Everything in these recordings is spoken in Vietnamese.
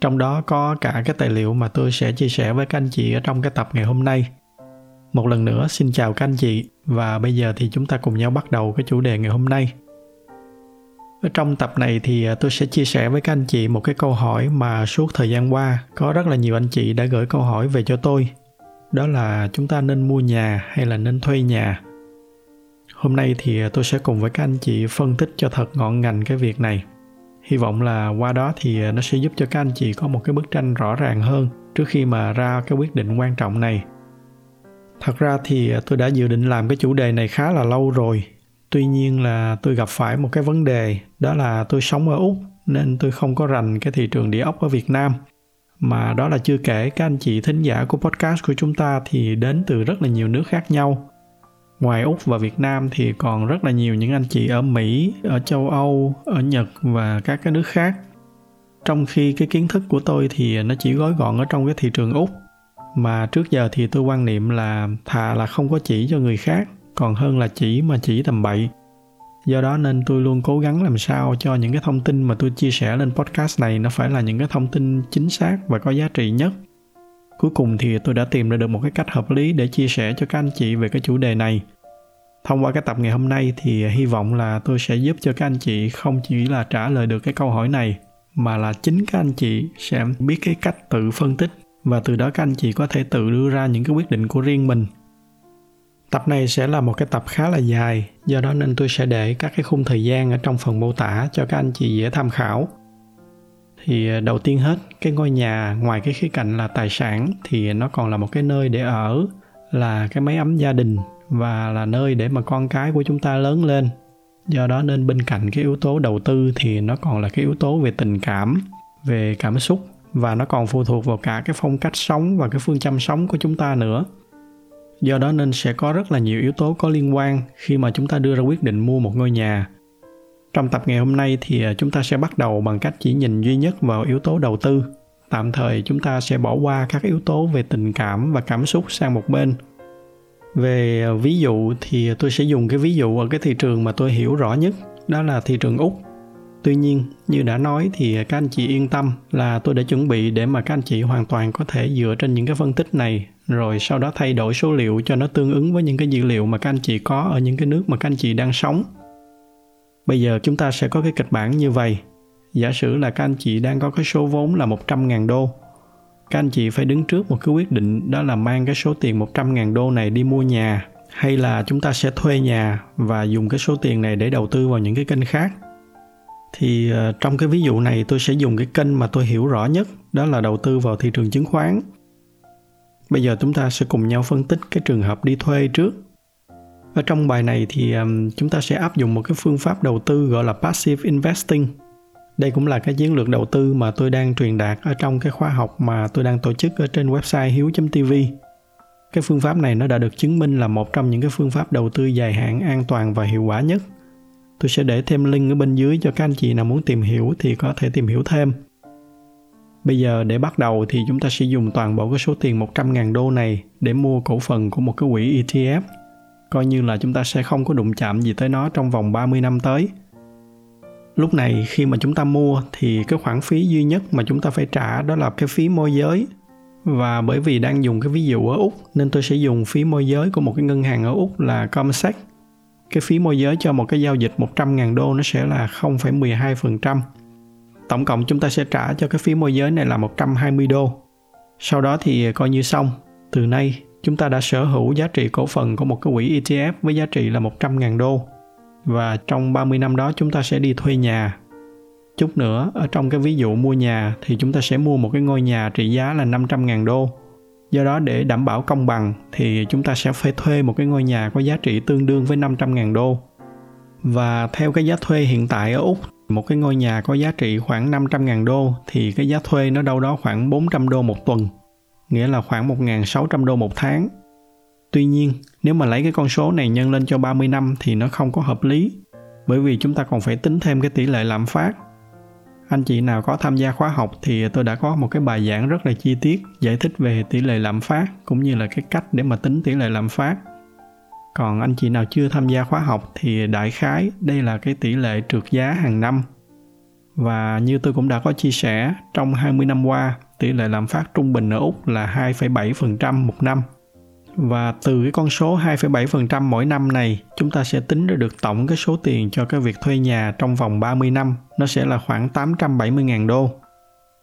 trong đó có cả cái tài liệu mà tôi sẽ chia sẻ với các anh chị ở trong cái tập ngày hôm nay. Một lần nữa, xin chào các anh chị, và bây giờ thì chúng ta cùng nhau bắt đầu cái chủ đề ngày hôm nay. Ở trong tập này thì à, tôi sẽ chia sẻ với các anh chị một cái câu hỏi mà suốt thời gian qua có rất là nhiều anh chị đã gửi câu hỏi về cho tôi. Đó là, chúng ta nên mua nhà hay là nên thuê nhà? Hôm nay thì à, tôi sẽ cùng với các anh chị phân tích cho thật ngọn ngành cái việc này hy vọng là qua đó thì ờ, nó sẽ giúp cho các anh chị có một cái bức tranh rõ ràng hơn trước khi mà ra cái quyết định quan trọng này. Thật ra thì ờ, tôi đã dự định làm cái chủ đề này khá là lâu rồi. Tuy nhiên là tôi gặp phải một cái vấn đề, đó là tôi sống ở úc nên tôi không có rành cái thị trường địa ốc ở việt nam. Mà đó là chưa kể các anh chị thính giả của podcast của chúng ta thì đến từ rất là nhiều nước khác nhau ngoài úc và việt nam thì còn rất là nhiều những anh chị ở mỹ, ở châu âu, ở nhật và các cái nước khác. Trong khi cái kiến thức của tôi thì nó chỉ gói gọn ở trong cái thị trường úc, mà trước giờ thì tôi quan niệm là thà là không có chỉ cho người khác, còn hơn là chỉ mà chỉ tầm bậy. Do đó nên tôi luôn cố gắng làm sao cho những cái thông tin mà tôi chia sẻ lên podcast này nó phải là những cái thông tin chính xác và có giá trị nhất cuối cùng thì tôi đã tìm ra được một cái cách hợp lý để chia sẻ cho các anh chị về cái chủ đề này. Thông qua cái tập ngày hôm nay thì hy vọng là tôi sẽ giúp cho các anh chị không chỉ là trả lời được cái câu hỏi này, mà là chính các anh chị sẽ biết cái cách tự phân tích và từ đó các anh chị có thể tự đưa ra những cái quyết định của riêng mình. Tập này sẽ là một cái tập khá là dài, do đó nên tôi sẽ để các cái khung thời gian ở trong phần mô tả cho các anh chị dễ tham khảo thì ờ, đầu tiên hết, cái ngôi nhà ngoài cái khía cạnh là tài sản thì nó còn là một cái nơi để ở, là cái máy ấm gia đình và là nơi để mà con cái của chúng ta lớn lên. Do đó nên bên cạnh cái yếu tố đầu tư thì nó còn là cái yếu tố về tình cảm, về cảm xúc và nó còn phụ thuộc vào cả cái phong cách sống và cái phương châm sống của chúng ta nữa. Do đó nên sẽ có rất là nhiều yếu tố có liên quan khi mà chúng ta đưa ra quyết định mua một ngôi nhà trong tập ngày hôm nay thì à, chúng ta sẽ bắt đầu bằng cách chỉ nhìn duy nhất vào yếu tố đầu tư. Tạm thời chúng ta sẽ bỏ qua các yếu tố về tình cảm và cảm xúc sang một bên. Về à, ví dụ thì tôi sẽ dùng cái ví dụ ở cái thị trường mà tôi hiểu rõ nhất, đó là thị trường úc. Tuy nhiên, như đã nói thì các anh chị yên tâm là tôi đã chuẩn bị để mà các anh chị hoàn toàn có thể dựa trên những cái phân tích này, rồi sau đó thay đổi số liệu cho nó tương ứng với những cái dữ liệu mà các anh chị có ở những cái nước mà các anh chị đang sống. Bây giờ chúng ta sẽ có cái kịch bản như vậy. Giả sử là các anh chị đang có cái số vốn là 100.000 đô. Các anh chị phải đứng trước một cái quyết định đó là mang cái số tiền 100.000 đô này đi mua nhà, hay là chúng ta sẽ thuê nhà và dùng cái số tiền này để đầu tư vào những cái kênh khác. Thì ờ, trong cái ví dụ này tôi sẽ dùng cái kênh mà tôi hiểu rõ nhất, đó là đầu tư vào thị trường chứng khoán. Bây giờ chúng ta sẽ cùng nhau phân tích cái trường hợp đi thuê trước ở trong bài này thì um, chúng ta sẽ áp dụng một cái phương pháp đầu tư gọi là passive investing. Đây cũng là cái chiến lược đầu tư mà tôi đang truyền đạt ở trong cái khóa học mà tôi đang tổ chức ở trên website hiếu.tv cái phương pháp này nó đã được chứng minh là một trong những cái phương pháp đầu tư dài hạn an toàn và hiệu quả nhất. Tôi sẽ để thêm link ở bên dưới cho các anh chị nào muốn tìm hiểu thì có thể tìm hiểu thêm. Bây giờ để bắt đầu thì chúng ta sẽ dùng toàn bộ cái số tiền 100.000 đô này để mua cổ phần của một cái quỹ ETF coi như là chúng ta sẽ không có đụng chạm gì tới nó trong vòng 30 năm tới. Lúc này khi mà chúng ta mua thì cái khoản phí duy nhất mà chúng ta phải trả đó là cái phí môi giới. Và bởi vì đang dùng cái ví dụ ở Úc nên tôi sẽ dùng phí môi giới của một cái ngân hàng ở Úc là Comsec. Cái phí môi giới cho một cái giao dịch 100.000 đô nó sẽ là 0,12%. Tổng cộng chúng ta sẽ trả cho cái phí môi giới này là 120 đô. Sau đó thì coi như xong. Từ nay chúng ta đã sở hữu giá trị cổ phần của một cái quỹ ETF với giá trị là 100.000 đô. Và trong 30 năm đó chúng ta sẽ đi thuê nhà. Chút nữa, ở trong cái ví dụ mua nhà thì chúng ta sẽ mua một cái ngôi nhà trị giá là 500.000 đô. Do đó để đảm bảo công bằng thì chúng ta sẽ phải thuê một cái ngôi nhà có giá trị tương đương với 500.000 đô. Và theo cái giá thuê hiện tại ở Úc, một cái ngôi nhà có giá trị khoảng 500.000 đô thì cái giá thuê nó đâu đó khoảng 400 đô một tuần nghĩa là khoảng 1.600 đô một tháng. Tuy nhiên, nếu mà lấy cái con số này nhân lên cho 30 năm thì nó không có hợp lý, bởi vì chúng ta còn phải tính thêm cái tỷ lệ lạm phát. Anh chị nào có tham gia khóa học thì tôi đã có một cái bài giảng rất là chi tiết giải thích về tỷ lệ lạm phát cũng như là cái cách để mà tính tỷ lệ lạm phát. Còn anh chị nào chưa tham gia khóa học thì đại khái đây là cái tỷ lệ trượt giá hàng năm. Và như tôi cũng đã có chia sẻ, trong 20 năm qua, tỷ lệ lạm phát trung bình ở Úc là 2,7% một năm và từ cái con số 2,7% mỗi năm này, chúng ta sẽ tính ra được tổng cái số tiền cho cái việc thuê nhà trong vòng 30 năm, nó sẽ là khoảng 870.000 đô.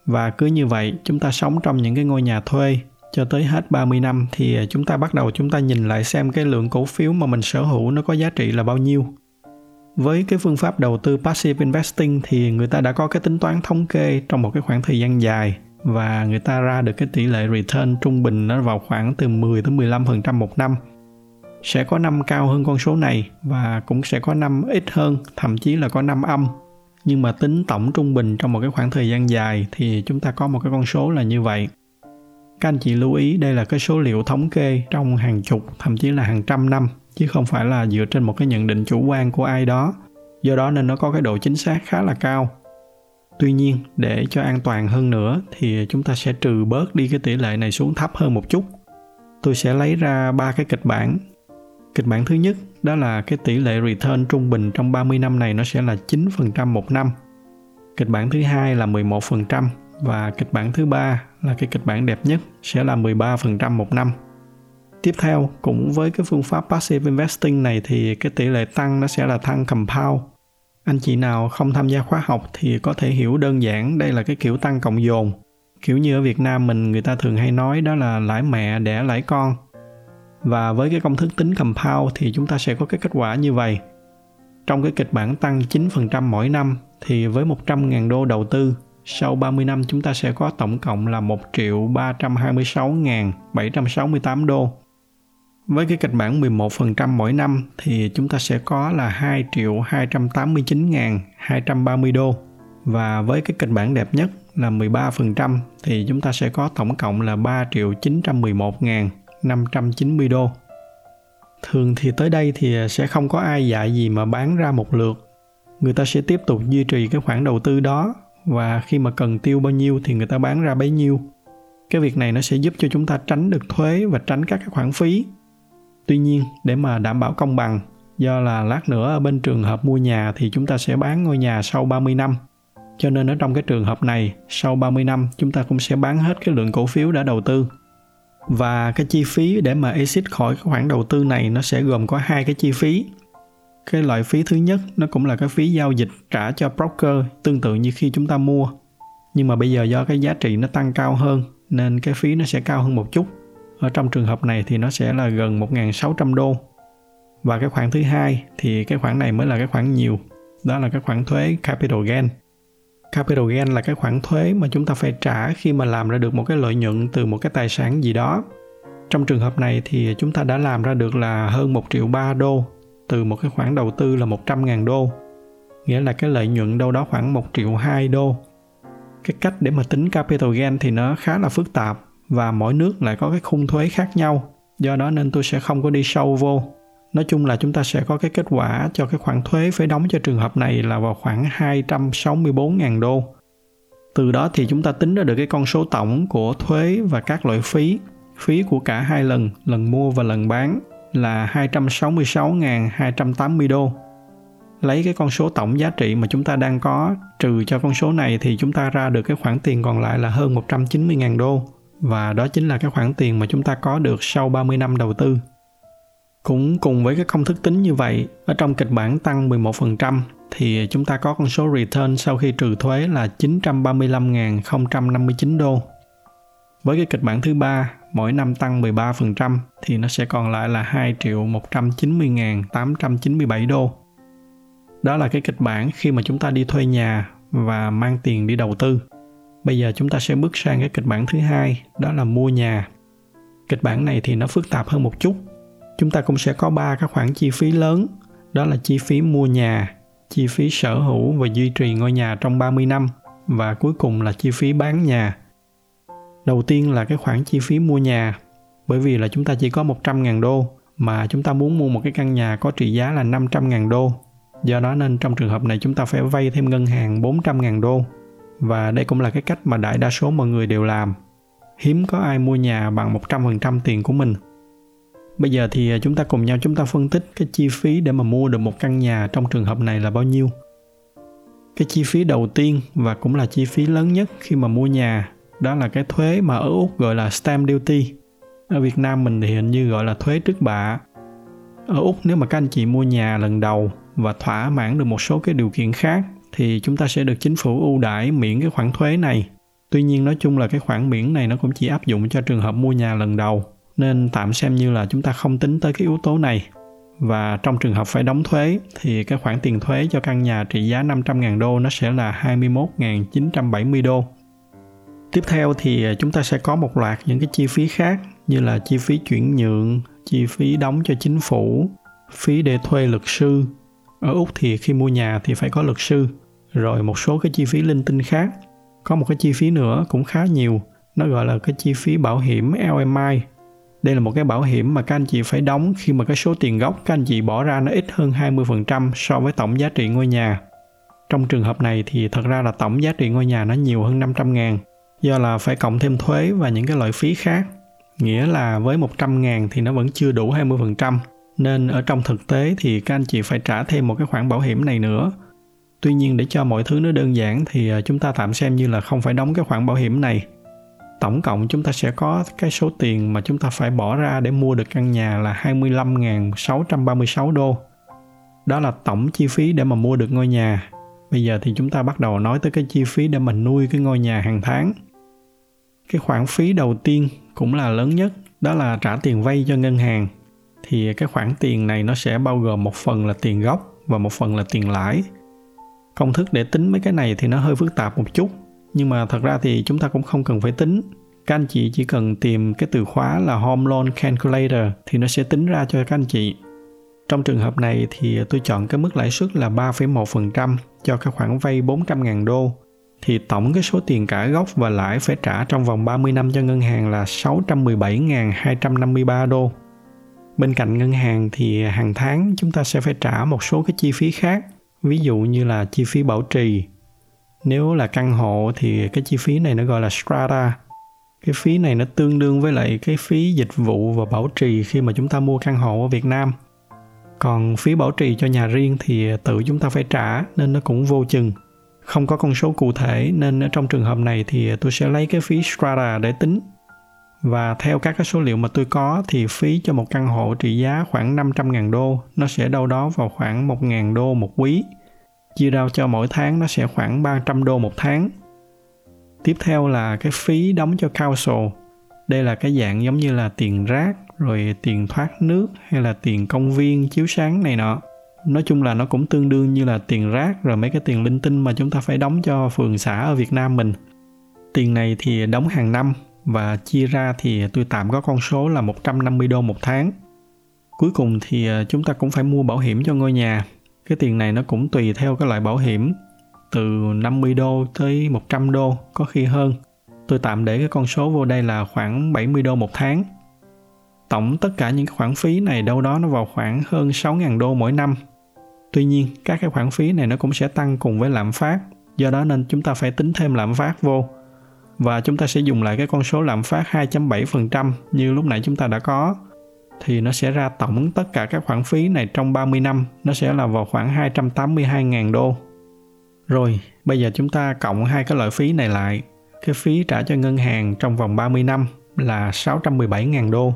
Và cứ như vậy, chúng ta sống trong những cái ngôi nhà thuê cho tới hết 30 năm thì chúng ta bắt đầu chúng ta nhìn lại xem cái lượng cổ phiếu mà mình sở hữu nó có giá trị là bao nhiêu. Với cái phương pháp đầu tư passive investing thì người ta đã có cái tính toán thống kê trong một cái khoảng thời gian dài và người ta ra được cái tỷ lệ return trung bình nó vào khoảng từ 10 tới 15% một năm. Sẽ có năm cao hơn con số này và cũng sẽ có năm ít hơn, thậm chí là có năm âm. Nhưng mà tính tổng trung bình trong một cái khoảng thời gian dài thì chúng ta có một cái con số là như vậy. Các anh chị lưu ý đây là cái số liệu thống kê trong hàng chục, thậm chí là hàng trăm năm, chứ không phải là dựa trên một cái nhận định chủ quan của ai đó. Do đó nên nó có cái độ chính xác khá là cao Tuy nhiên, để cho an toàn hơn nữa thì chúng ta sẽ trừ bớt đi cái tỷ lệ này xuống thấp hơn một chút. Tôi sẽ lấy ra ba cái kịch bản. Kịch bản thứ nhất đó là cái tỷ lệ return trung bình trong 30 năm này nó sẽ là 9% một năm. Kịch bản thứ hai là 11% và kịch bản thứ ba là cái kịch bản đẹp nhất sẽ là 13% một năm. Tiếp theo, cũng với cái phương pháp passive investing này thì cái tỷ lệ tăng nó sẽ là tăng compound anh chị nào không tham gia khóa học thì có thể hiểu đơn giản đây là cái kiểu tăng cộng dồn. Kiểu như ở việt nam mình người ta thường hay nói đó là lãi mẹ, đẻ lãi con. Và với cái công thức tính compound thì chúng ta sẽ có cái kết quả như vậy. Trong cái kịch bản tăng 9% mỗi năm thì với 100.000 đô đầu tư, sau 30 năm chúng ta sẽ có tổng cộng là 1 triệu 326.768 đô với cái kịch bản 11% mỗi năm thì chúng ta sẽ có là 2 triệu 289.230 đô. Và với cái kịch bản đẹp nhất là 13% thì chúng ta sẽ có tổng cộng là 3 triệu 911.590 đô. Thường thì tới đây thì sẽ không có ai dạy gì mà bán ra một lượt. Người ta sẽ tiếp tục duy trì cái khoản đầu tư đó và khi mà cần tiêu bao nhiêu thì người ta bán ra bấy nhiêu. Cái việc này nó sẽ giúp cho chúng ta tránh được thuế và tránh các cái khoản phí Tuy nhiên, để mà đảm bảo công bằng, do là lát nữa ở bên trường hợp mua nhà thì chúng ta sẽ bán ngôi nhà sau 30 năm. Cho nên ở trong cái trường hợp này, sau 30 năm chúng ta cũng sẽ bán hết cái lượng cổ phiếu đã đầu tư. Và cái chi phí để mà exit khỏi cái khoản đầu tư này nó sẽ gồm có hai cái chi phí. Cái loại phí thứ nhất nó cũng là cái phí giao dịch trả cho broker tương tự như khi chúng ta mua. Nhưng mà bây giờ do cái giá trị nó tăng cao hơn nên cái phí nó sẽ cao hơn một chút ở trong trường hợp này thì nó sẽ là gần 1.600 đô. Và cái khoản thứ hai thì cái khoản này mới là cái khoản nhiều. Đó là cái khoản thuế capital gain. Capital gain là cái khoản thuế mà chúng ta phải trả khi mà làm ra được một cái lợi nhuận từ một cái tài sản gì đó. Trong trường hợp này thì chúng ta đã làm ra được là hơn 1 triệu 3 đô, từ một cái khoản đầu tư là 100 ngàn đô. Nghĩa là cái lợi nhuận đâu đó khoảng 1 triệu 2 đô. Cái cách để mà tính capital gain thì nó khá là phức tạp và mỗi nước lại có cái khung thuế khác nhau do đó nên tôi sẽ không có đi sâu vô nói chung là chúng ta sẽ có cái kết quả cho cái khoản thuế phải đóng cho trường hợp này là vào khoảng 264.000 đô. Từ đó thì chúng ta tính ra được cái con số tổng của thuế và các loại phí, phí của cả hai lần, lần mua và lần bán là 266.280 đô. Lấy cái con số tổng giá trị mà chúng ta đang có trừ cho con số này thì chúng ta ra được cái khoản tiền còn lại là hơn 190.000 đô và đó chính là cái khoản tiền mà chúng ta có được sau 30 năm đầu tư. Cũng cùng với cái công thức tính như vậy, ở trong kịch bản tăng 11% thì chúng ta có con số return sau khi trừ thuế là 935.059 đô. Với cái kịch bản thứ ba, mỗi năm tăng 13% thì nó sẽ còn lại là 2 triệu 190.897 đô. Đó là cái kịch bản khi mà chúng ta đi thuê nhà và mang tiền đi đầu tư. Bây giờ chúng ta sẽ bước sang cái kịch bản thứ hai, đó là mua nhà. Kịch bản này thì nó phức tạp hơn một chút. Chúng ta cũng sẽ có ba các khoản chi phí lớn, đó là chi phí mua nhà, chi phí sở hữu và duy trì ngôi nhà trong 30 năm và cuối cùng là chi phí bán nhà. Đầu tiên là cái khoản chi phí mua nhà. Bởi vì là chúng ta chỉ có 100.000 đô mà chúng ta muốn mua một cái căn nhà có trị giá là 500.000 đô. Do đó nên trong trường hợp này chúng ta phải vay thêm ngân hàng 400.000 đô. Và đây cũng là cái cách mà đại đa số mọi người đều làm. Hiếm có ai mua nhà bằng 100% tiền của mình. Bây giờ thì à, chúng ta cùng nhau chúng ta phân tích cái chi phí để mà mua được một căn nhà trong trường hợp này là bao nhiêu. Cái chi phí đầu tiên và cũng là chi phí lớn nhất khi mà mua nhà, đó là cái thuế mà ở Úc gọi là stamp duty. Ở Việt Nam mình thì hình như gọi là thuế trước bạ. Ở Úc nếu mà các anh chị mua nhà lần đầu và thỏa mãn được một số cái điều kiện khác thì chúng ta sẽ được chính phủ ưu đãi miễn cái khoản thuế này. Tuy nhiên nói chung là cái khoản miễn này nó cũng chỉ áp dụng cho trường hợp mua nhà lần đầu nên tạm xem như là chúng ta không tính tới cái yếu tố này. Và trong trường hợp phải đóng thuế thì cái khoản tiền thuế cho căn nhà trị giá 500.000 đô nó sẽ là 21.970 đô. Tiếp theo thì chúng ta sẽ có một loạt những cái chi phí khác như là chi phí chuyển nhượng, chi phí đóng cho chính phủ, phí để thuê luật sư. Ở Úc thì khi mua nhà thì phải có luật sư, rồi một số cái chi phí linh tinh khác. Có một cái chi phí nữa cũng khá nhiều, nó gọi là cái chi phí bảo hiểm LMI đây là một cái bảo hiểm mà các anh chị phải đóng khi mà cái số tiền gốc các anh chị bỏ ra nó ít hơn 20% so với tổng giá trị ngôi nhà. Trong trường hợp này thì thật ra là tổng giá trị ngôi nhà nó nhiều hơn 500 ngàn do là phải cộng thêm thuế và những cái loại phí khác. Nghĩa là với 100 ngàn thì nó vẫn chưa đủ 20%. Nên ở trong thực tế thì các anh chị phải trả thêm một cái khoản bảo hiểm này nữa. Tuy nhiên để cho mọi thứ nó đơn giản thì à, chúng ta tạm xem như là không phải đóng cái khoản bảo hiểm này tổng cộng chúng ta sẽ có cái số tiền mà chúng ta phải bỏ ra để mua được căn nhà là 25.636 đô. Đó là tổng chi phí để mà mua được ngôi nhà. Bây giờ thì chúng ta bắt đầu nói tới cái chi phí để mình nuôi cái ngôi nhà hàng tháng. Cái khoản phí đầu tiên cũng là lớn nhất, đó là trả tiền vay cho ngân hàng. Thì cái khoản tiền này nó sẽ bao gồm một phần là tiền gốc và một phần là tiền lãi. Công thức để tính mấy cái này thì nó hơi phức tạp một chút nhưng mà thật ra thì chúng ta cũng không cần phải tính các anh chị chỉ cần tìm cái từ khóa là home loan calculator thì nó sẽ tính ra cho các anh chị trong trường hợp này thì tôi chọn cái mức lãi suất là 3,1% cho cái khoản vay 400.000 đô thì tổng cái số tiền cả gốc và lãi phải trả trong vòng 30 năm cho ngân hàng là 617.253 đô. Bên cạnh ngân hàng thì hàng tháng chúng ta sẽ phải trả một số cái chi phí khác, ví dụ như là chi phí bảo trì, nếu là căn hộ thì cái chi phí này nó gọi là strata. Cái phí này nó tương đương với lại cái phí dịch vụ và bảo trì khi mà chúng ta mua căn hộ ở Việt Nam. Còn phí bảo trì cho nhà riêng thì tự chúng ta phải trả nên nó cũng vô chừng. Không có con số cụ thể nên ở trong trường hợp này thì tôi sẽ lấy cái phí strata để tính và theo các cái số liệu mà tôi có thì phí cho một căn hộ trị giá khoảng 500.000 đô nó sẽ đâu đó vào khoảng 1.000 đô một quý chia ra cho mỗi tháng nó sẽ khoảng 300 đô một tháng. Tiếp theo là cái phí đóng cho council. Đây là cái dạng giống như là tiền rác, rồi tiền thoát nước hay là tiền công viên chiếu sáng này nọ. Nói chung là nó cũng tương đương như là tiền rác rồi mấy cái tiền linh tinh mà chúng ta phải đóng cho phường xã ở Việt Nam mình. Tiền này thì đóng hàng năm và chia ra thì tôi tạm có con số là 150 đô một tháng. Cuối cùng thì à, chúng ta cũng phải mua bảo hiểm cho ngôi nhà. Cái tiền này nó cũng tùy theo cái loại bảo hiểm, từ 50 đô tới 100 đô, có khi hơn. Tôi tạm để cái con số vô đây là khoảng 70 đô một tháng. Tổng tất cả những cái khoản phí này đâu đó nó vào khoảng hơn 6.000 đô mỗi năm. Tuy nhiên, các cái khoản phí này nó cũng sẽ tăng cùng với lạm phát, do đó nên chúng ta phải tính thêm lạm phát vô và chúng ta sẽ dùng lại cái con số lạm phát 2.7% như lúc nãy chúng ta đã có thì nó sẽ ra tổng tất cả các khoản phí này trong 30 năm nó sẽ là vào khoảng 282.000 đô. Rồi, bây giờ chúng ta cộng hai cái loại phí này lại. Cái phí trả cho ngân hàng trong vòng 30 năm là 617.000 đô.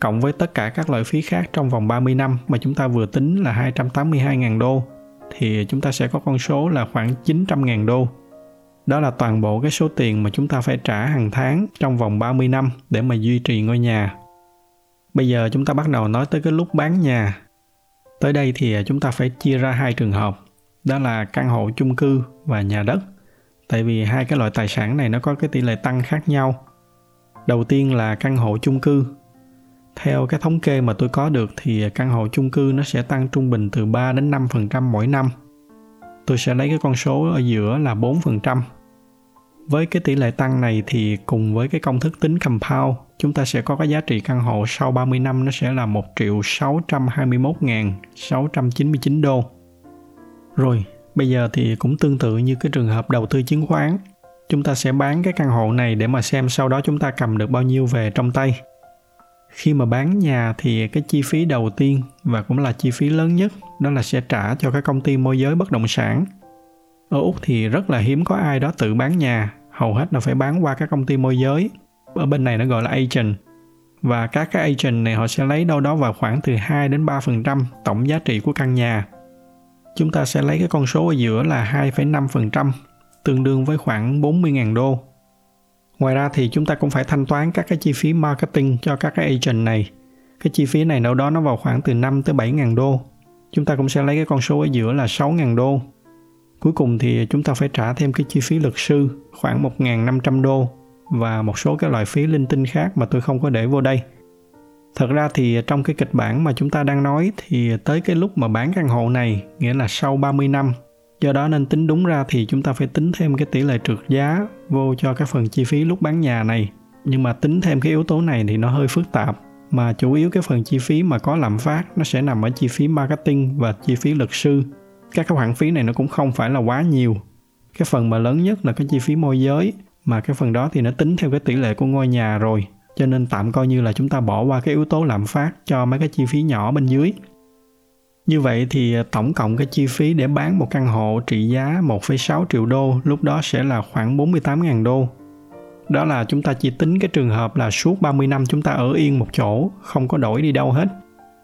Cộng với tất cả các loại phí khác trong vòng 30 năm mà chúng ta vừa tính là 282.000 đô thì chúng ta sẽ có con số là khoảng 900.000 đô. Đó là toàn bộ cái số tiền mà chúng ta phải trả hàng tháng trong vòng 30 năm để mà duy trì ngôi nhà Bây giờ chúng ta bắt đầu nói tới cái lúc bán nhà. Tới đây thì à, chúng ta phải chia ra hai trường hợp, đó là căn hộ chung cư và nhà đất. Tại vì hai cái loại tài sản này nó có cái tỷ lệ tăng khác nhau. Đầu tiên là căn hộ chung cư. Theo cái thống kê mà tôi có được thì à, căn hộ chung cư nó sẽ tăng trung bình từ 3 đến 5% mỗi năm. Tôi sẽ lấy cái con số ở giữa là 4% với cái tỷ lệ tăng này thì cùng với cái công thức tính compound chúng ta sẽ có cái giá trị căn hộ sau 30 năm nó sẽ là 1 triệu 621.699 đô. Rồi, bây giờ thì cũng tương tự như cái trường hợp đầu tư chứng khoán. Chúng ta sẽ bán cái căn hộ này để mà xem sau đó chúng ta cầm được bao nhiêu về trong tay. Khi mà bán nhà thì cái chi phí đầu tiên và cũng là chi phí lớn nhất đó là sẽ trả cho cái công ty môi giới bất động sản. Ở Úc thì rất là hiếm có ai đó tự bán nhà, hầu hết là phải bán qua các công ty môi giới ở bên này nó gọi là agent và các cái agent này họ sẽ lấy đâu đó vào khoảng từ 2 đến 3% tổng giá trị của căn nhà. Chúng ta sẽ lấy cái con số ở giữa là 2,5%, tương đương với khoảng 40.000 đô. Ngoài ra thì chúng ta cũng phải thanh toán các cái chi phí marketing cho các cái agent này. Cái chi phí này đâu đó nó vào khoảng từ 5 tới 7.000 đô. Chúng ta cũng sẽ lấy cái con số ở giữa là 6.000 đô. Cuối cùng thì chúng ta phải trả thêm cái chi phí luật sư khoảng 1.500 đô và một số cái loại phí linh tinh khác mà tôi không có để vô đây. Thật ra thì trong cái kịch bản mà chúng ta đang nói thì tới cái lúc mà bán căn hộ này, nghĩa là sau 30 năm, do đó nên tính đúng ra thì chúng ta phải tính thêm cái tỷ lệ trượt giá vô cho cái phần chi phí lúc bán nhà này. Nhưng mà tính thêm cái yếu tố này thì nó hơi phức tạp mà chủ yếu cái phần chi phí mà có lạm phát nó sẽ nằm ở chi phí marketing và chi phí luật sư. Các cái khoản phí này nó cũng không phải là quá nhiều. Cái phần mà lớn nhất là cái chi phí môi giới mà cái phần đó thì nó tính theo cái tỷ lệ của ngôi nhà rồi cho nên tạm coi như là chúng ta bỏ qua cái yếu tố lạm phát cho mấy cái chi phí nhỏ bên dưới như vậy thì à, tổng cộng cái chi phí để bán một căn hộ trị giá 1,6 triệu đô lúc đó sẽ là khoảng 48.000 đô. Đó là chúng ta chỉ tính cái trường hợp là suốt 30 năm chúng ta ở yên một chỗ, không có đổi đi đâu hết.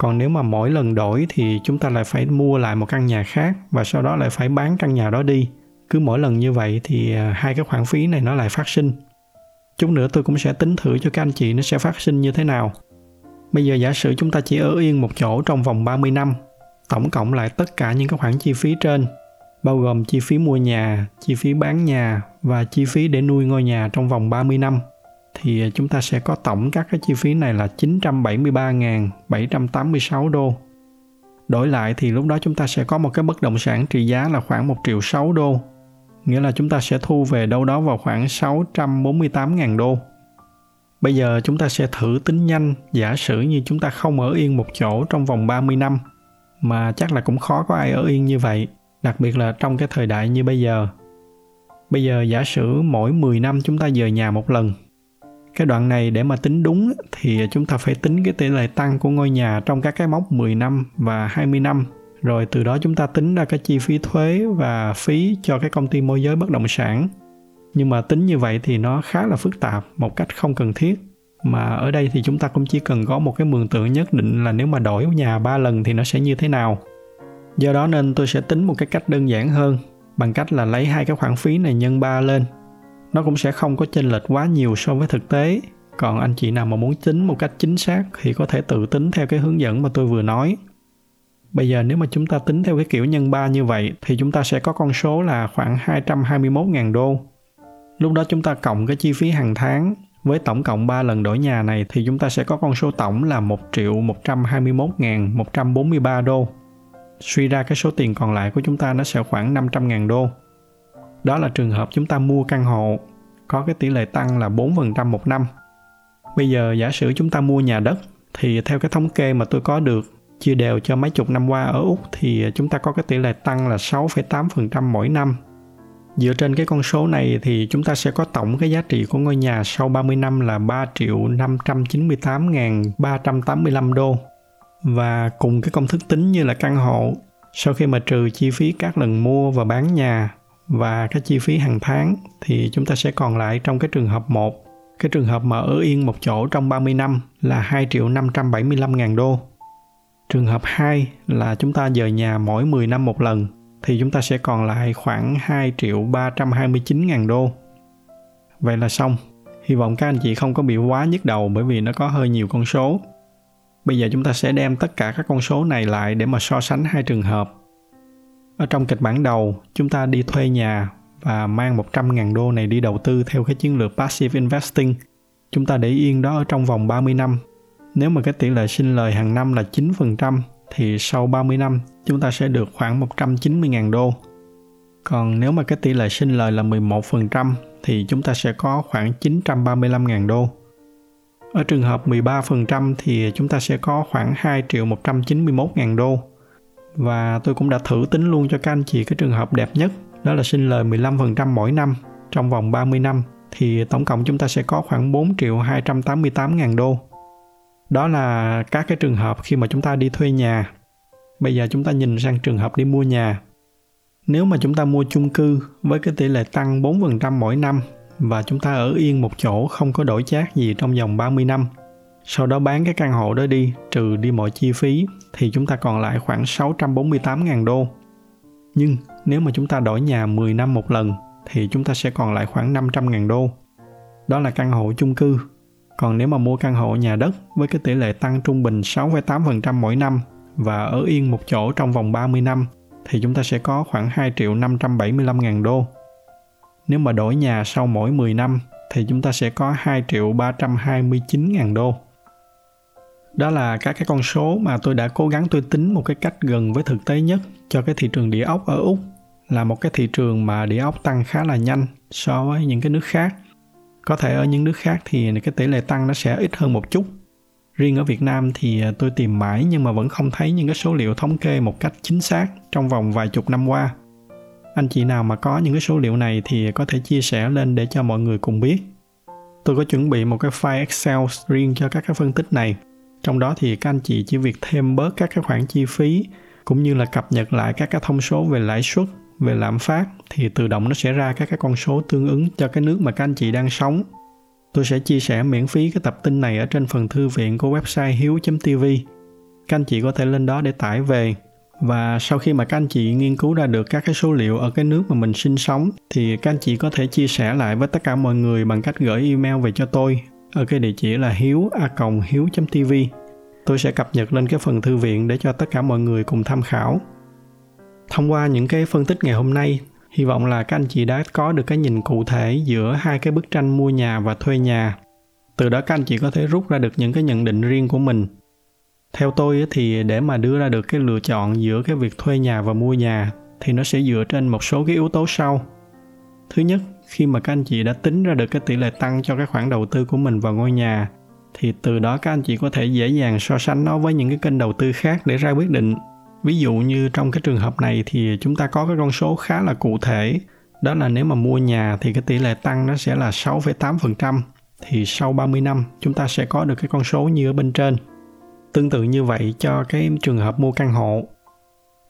Còn nếu mà mỗi lần đổi thì chúng ta lại phải mua lại một căn nhà khác và sau đó lại phải bán căn nhà đó đi. Cứ mỗi lần như vậy thì à, hai cái khoản phí này nó lại phát sinh. Chút nữa tôi cũng sẽ tính thử cho các anh chị nó sẽ phát sinh như thế nào. Bây giờ giả sử chúng ta chỉ ở yên một chỗ trong vòng 30 năm tổng cộng lại tất cả những cái khoản chi phí trên bao gồm chi phí mua nhà, chi phí bán nhà và chi phí để nuôi ngôi nhà trong vòng 30 năm thì à, chúng ta sẽ có tổng các cái chi phí này là 973.786 đô. Đổi lại thì lúc đó chúng ta sẽ có một cái bất động sản trị giá là khoảng 1 triệu 6 đô nghĩa là chúng ta sẽ thu về đâu đó vào khoảng 648.000 đô. Bây giờ chúng ta sẽ thử tính nhanh giả sử như chúng ta không ở yên một chỗ trong vòng 30 năm mà chắc là cũng khó có ai ở yên như vậy, đặc biệt là trong cái thời đại như bây giờ. Bây giờ giả sử mỗi 10 năm chúng ta dời nhà một lần. Cái đoạn này để mà tính đúng thì chúng ta phải tính cái tỷ lệ tăng của ngôi nhà trong các cái mốc 10 năm và 20 năm. Rồi từ đó chúng ta tính ra cái chi phí thuế và phí cho cái công ty môi giới bất động sản. Nhưng mà tính như vậy thì nó khá là phức tạp, một cách không cần thiết. Mà ở đây thì chúng ta cũng chỉ cần có một cái mường tượng nhất định là nếu mà đổi nhà ba lần thì nó sẽ như thế nào. Do đó nên tôi sẽ tính một cái cách đơn giản hơn, bằng cách là lấy hai cái khoản phí này nhân 3 lên nó cũng sẽ không có chênh lệch quá nhiều so với thực tế còn anh chị nào mà muốn tính một cách chính xác thì có thể tự tính theo cái hướng dẫn mà tôi vừa nói Bây giờ nếu mà chúng ta tính theo cái kiểu nhân 3 như vậy thì chúng ta sẽ có con số là khoảng 221.000 đô. Lúc đó chúng ta cộng cái chi phí hàng tháng với tổng cộng 3 lần đổi nhà này thì chúng ta sẽ có con số tổng là 1 triệu 121.143 đô. Suy ra cái số tiền còn lại của chúng ta nó sẽ khoảng 500.000 đô. Đó là trường hợp chúng ta mua căn hộ có cái tỷ lệ tăng là 4% một năm. Bây giờ giả sử chúng ta mua nhà đất thì theo cái thống kê mà tôi có được chia đều cho mấy chục năm qua ở Úc thì chúng ta có cái tỷ lệ tăng là 6,8% mỗi năm. Dựa trên cái con số này thì chúng ta sẽ có tổng cái giá trị của ngôi nhà sau 30 năm là 3 triệu 598.385 đô. Và cùng cái công thức tính như là căn hộ, sau khi mà trừ chi phí các lần mua và bán nhà và cái chi phí hàng tháng thì chúng ta sẽ còn lại trong cái trường hợp 1. Cái trường hợp mà ở yên một chỗ trong 30 năm là 2 triệu 575 ngàn đô Trường hợp 2 là chúng ta dời nhà mỗi 10 năm một lần thì chúng ta sẽ còn lại khoảng 2 triệu 329 ngàn đô. Vậy là xong. Hy vọng các anh chị không có bị quá nhức đầu bởi vì nó có hơi nhiều con số. Bây giờ chúng ta sẽ đem tất cả các con số này lại để mà so sánh hai trường hợp. Ở trong kịch bản đầu, chúng ta đi thuê nhà và mang 100.000 đô này đi đầu tư theo cái chiến lược Passive Investing. Chúng ta để yên đó ở trong vòng 30 năm nếu mà cái tỷ lệ sinh lời hàng năm là 9% thì sau 30 năm chúng ta sẽ được khoảng 190.000 đô. Còn nếu mà cái tỷ lệ sinh lời là 11% thì chúng ta sẽ có khoảng 935.000 đô. Ở trường hợp 13% thì chúng ta sẽ có khoảng 2 triệu 191.000 đô. Và tôi cũng đã thử tính luôn cho các anh chị cái trường hợp đẹp nhất, đó là sinh lời 15% mỗi năm trong vòng 30 năm thì tổng cộng chúng ta sẽ có khoảng 4 triệu 288 ngàn đô. Đó là các cái trường hợp khi mà chúng ta đi thuê nhà. Bây giờ chúng ta nhìn sang trường hợp đi mua nhà. Nếu mà chúng ta mua chung cư với cái tỷ lệ tăng 4% mỗi năm và chúng ta ở yên một chỗ không có đổi chác gì trong vòng 30 năm. Sau đó bán cái căn hộ đó đi, trừ đi mọi chi phí, thì chúng ta còn lại khoảng 648.000 đô. Nhưng nếu mà chúng ta đổi nhà 10 năm một lần thì chúng ta sẽ còn lại khoảng 500.000 đô. Đó là căn hộ chung cư. Còn nếu mà mua căn hộ nhà đất với cái tỷ lệ tăng trung bình 6,8% mỗi năm và ở yên một chỗ trong vòng 30 năm thì chúng ta sẽ có khoảng 2 triệu 575 ngàn đô. Nếu mà đổi nhà sau mỗi 10 năm thì chúng ta sẽ có 2 triệu 329 ngàn đô. Đó là các cái con số mà tôi đã cố gắng tôi tính một cái cách gần với thực tế nhất cho cái thị trường địa ốc ở Úc là một cái thị trường mà địa ốc tăng khá là nhanh so với những cái nước khác. Có thể ở những nước khác thì cái tỷ lệ tăng nó sẽ ít hơn một chút. Riêng ở Việt Nam thì tôi tìm mãi nhưng mà vẫn không thấy những cái số liệu thống kê một cách chính xác trong vòng vài chục năm qua. Anh chị nào mà có những cái số liệu này thì có thể chia sẻ lên để cho mọi người cùng biết. Tôi có chuẩn bị một cái file Excel riêng cho các cái phân tích này. Trong đó thì các anh chị chỉ việc thêm bớt các cái khoản chi phí, cũng như là cập nhật lại các cái thông số về lãi suất, về lạm phát, thì tự động nó sẽ ra các cái con số tương ứng cho cái nước mà các anh chị đang sống. Tôi sẽ chia sẻ miễn phí cái tập tin này ở trên phần thư viện của website hiếu.tv. Các anh chị có thể lên đó để tải về và sau khi mà các anh chị nghiên cứu ra được các cái số liệu ở cái nước mà mình sinh sống, thì các anh chị có thể chia sẻ lại với tất cả mọi người bằng cách gửi email về cho tôi ở cái địa chỉ là hiếu a hiếu.tv. Tôi sẽ cập nhật lên cái phần thư viện để cho tất cả mọi người cùng tham khảo. Thông qua những cái phân tích ngày hôm nay, hy vọng là các anh chị đã có được cái nhìn cụ thể giữa hai cái bức tranh mua nhà và thuê nhà. Từ đó các anh chị có thể rút ra được những cái nhận định riêng của mình. Theo tôi thì để mà đưa ra được cái lựa chọn giữa cái việc thuê nhà và mua nhà thì nó sẽ dựa trên một số cái yếu tố sau. Thứ nhất khi mà các anh chị đã tính ra được cái tỷ lệ tăng cho cái khoản đầu tư của mình vào ngôi nhà thì từ đó các anh chị có thể dễ dàng so sánh nó với những cái kênh đầu tư khác để ra quyết định ví dụ như trong cái trường hợp này thì chúng ta có cái con số khá là cụ thể đó là nếu mà mua nhà thì cái tỷ lệ tăng nó sẽ là 6,8% thì sau 30 năm chúng ta sẽ có được cái con số như ở bên trên. Tương tự như vậy cho cái trường hợp mua căn hộ.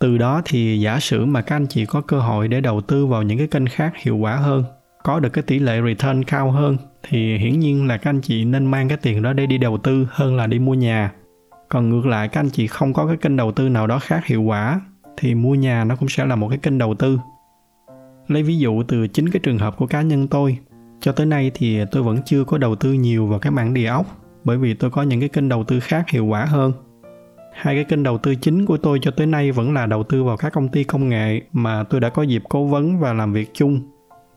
Từ đó thì giả sử mà các anh chị có cơ hội để đầu tư vào những cái kênh khác hiệu quả hơn, có được cái tỷ lệ return cao hơn, thì hiển nhiên là các anh chị nên mang cái tiền đó để đi đầu tư hơn là đi mua nhà. Còn ngược lại, các anh chị không có cái kênh đầu tư nào đó khác hiệu quả, thì mua nhà nó cũng sẽ là một cái kênh đầu tư. Lấy ví dụ từ chính cái trường hợp của cá nhân tôi. Cho tới nay thì tôi vẫn chưa có đầu tư nhiều vào cái mảng địa ốc, bởi vì tôi có những cái kênh đầu tư khác hiệu quả hơn. Hai cái kênh đầu tư chính của tôi cho tới nay vẫn là đầu tư vào các công ty công nghệ mà tôi đã có dịp cố vấn và làm việc chung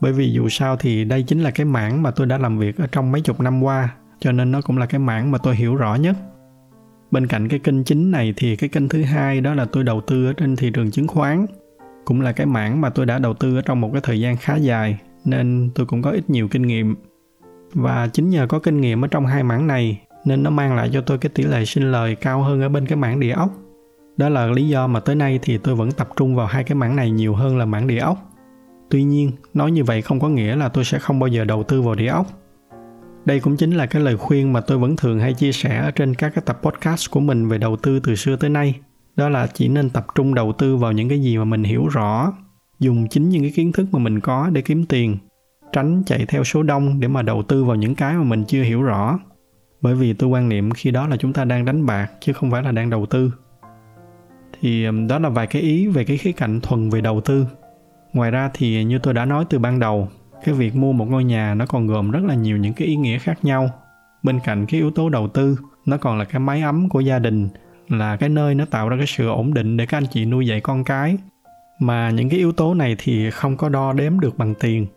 bởi vì dù sao thì đây chính là cái mảng mà tôi đã làm việc ở trong mấy chục năm qua, cho nên nó cũng là cái mảng mà tôi hiểu rõ nhất. Bên cạnh cái kênh chính này thì cái kênh thứ hai đó là tôi đầu tư ở trên thị trường chứng khoán, cũng là cái mảng mà tôi đã đầu tư ở trong một cái thời gian khá dài, nên tôi cũng có ít nhiều kinh nghiệm. Và chính nhờ có kinh nghiệm ở trong hai mảng này, nên nó mang lại cho tôi cái tỷ lệ sinh lời cao hơn ở bên cái mảng địa ốc. Đó là lý do mà tới nay thì tôi vẫn tập trung vào hai cái mảng này nhiều hơn là mảng địa ốc tuy nhiên nói như vậy không có nghĩa là tôi sẽ không bao giờ đầu tư vào địa ốc đây cũng chính là cái lời khuyên mà tôi vẫn thường hay chia sẻ ở trên các cái tập podcast của mình về đầu tư từ xưa tới nay. Đó là chỉ nên tập trung đầu tư vào những cái gì mà mình hiểu rõ, dùng chính những cái kiến thức mà mình có để kiếm tiền, tránh chạy theo số đông để mà đầu tư vào những cái mà mình chưa hiểu rõ. Bởi vì tôi quan niệm khi đó là chúng ta đang đánh bạc chứ không phải là đang đầu tư. Thì đó là vài cái ý về cái khía cạnh thuần về đầu tư. Ngoài ra thì như tôi đã nói từ ban đầu, cái việc mua một ngôi nhà nó còn gồm rất là nhiều những cái ý nghĩa khác nhau. Bên cạnh cái yếu tố đầu tư nó còn là cái mái ấm của gia đình là cái nơi nó tạo ra cái sự ổn định để các anh chị nuôi dạy con cái. Mà những cái yếu tố này thì không có đo đếm được bằng tiền.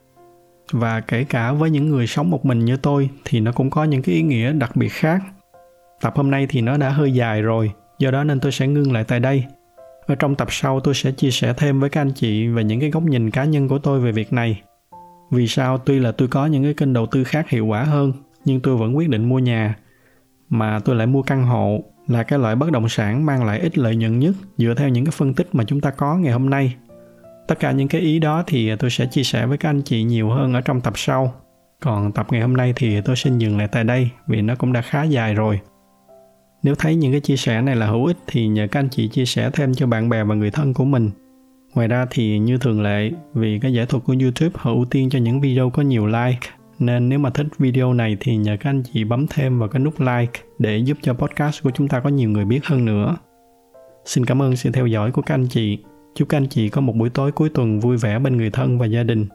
Và kể cả với những người sống một mình như tôi thì nó cũng có những cái ý nghĩa đặc biệt khác. Tập hôm nay thì nó đã hơi dài rồi do đó nên tôi sẽ ngưng lại tại đây ở trong tập sau tôi sẽ chia sẻ thêm với các anh chị về những cái góc nhìn cá nhân của tôi về việc này. Vì sao? Tuy là tôi có những cái kênh đầu tư khác hiệu quả hơn, nhưng tôi vẫn quyết định mua nhà. Mà tôi lại mua căn hộ là cái loại bất động sản mang lại ít lợi nhuận nhất dựa theo những cái phân tích mà chúng ta có ngày hôm nay. Tất cả những cái ý đó thì tôi sẽ chia sẻ với các anh chị nhiều hơn ở trong tập sau. Còn tập ngày hôm nay thì tôi xin dừng lại tại đây vì nó cũng đã khá dài rồi nếu thấy những cái chia sẻ này là hữu ích thì nhờ các anh chị chia sẻ thêm cho bạn bè và người thân của mình. Ngoài ra thì như thường lệ, vì cái giải thuật của youtube họ ưu tiên cho những video có nhiều like, nên nếu mà thích video này thì nhờ các anh chị bấm thêm vào cái nút like để giúp cho podcast của chúng ta có nhiều người biết hơn nữa. Xin cảm ơn sự theo dõi của các anh chị. Chúc các anh chị có một buổi tối cuối tuần vui vẻ bên người thân và gia đình.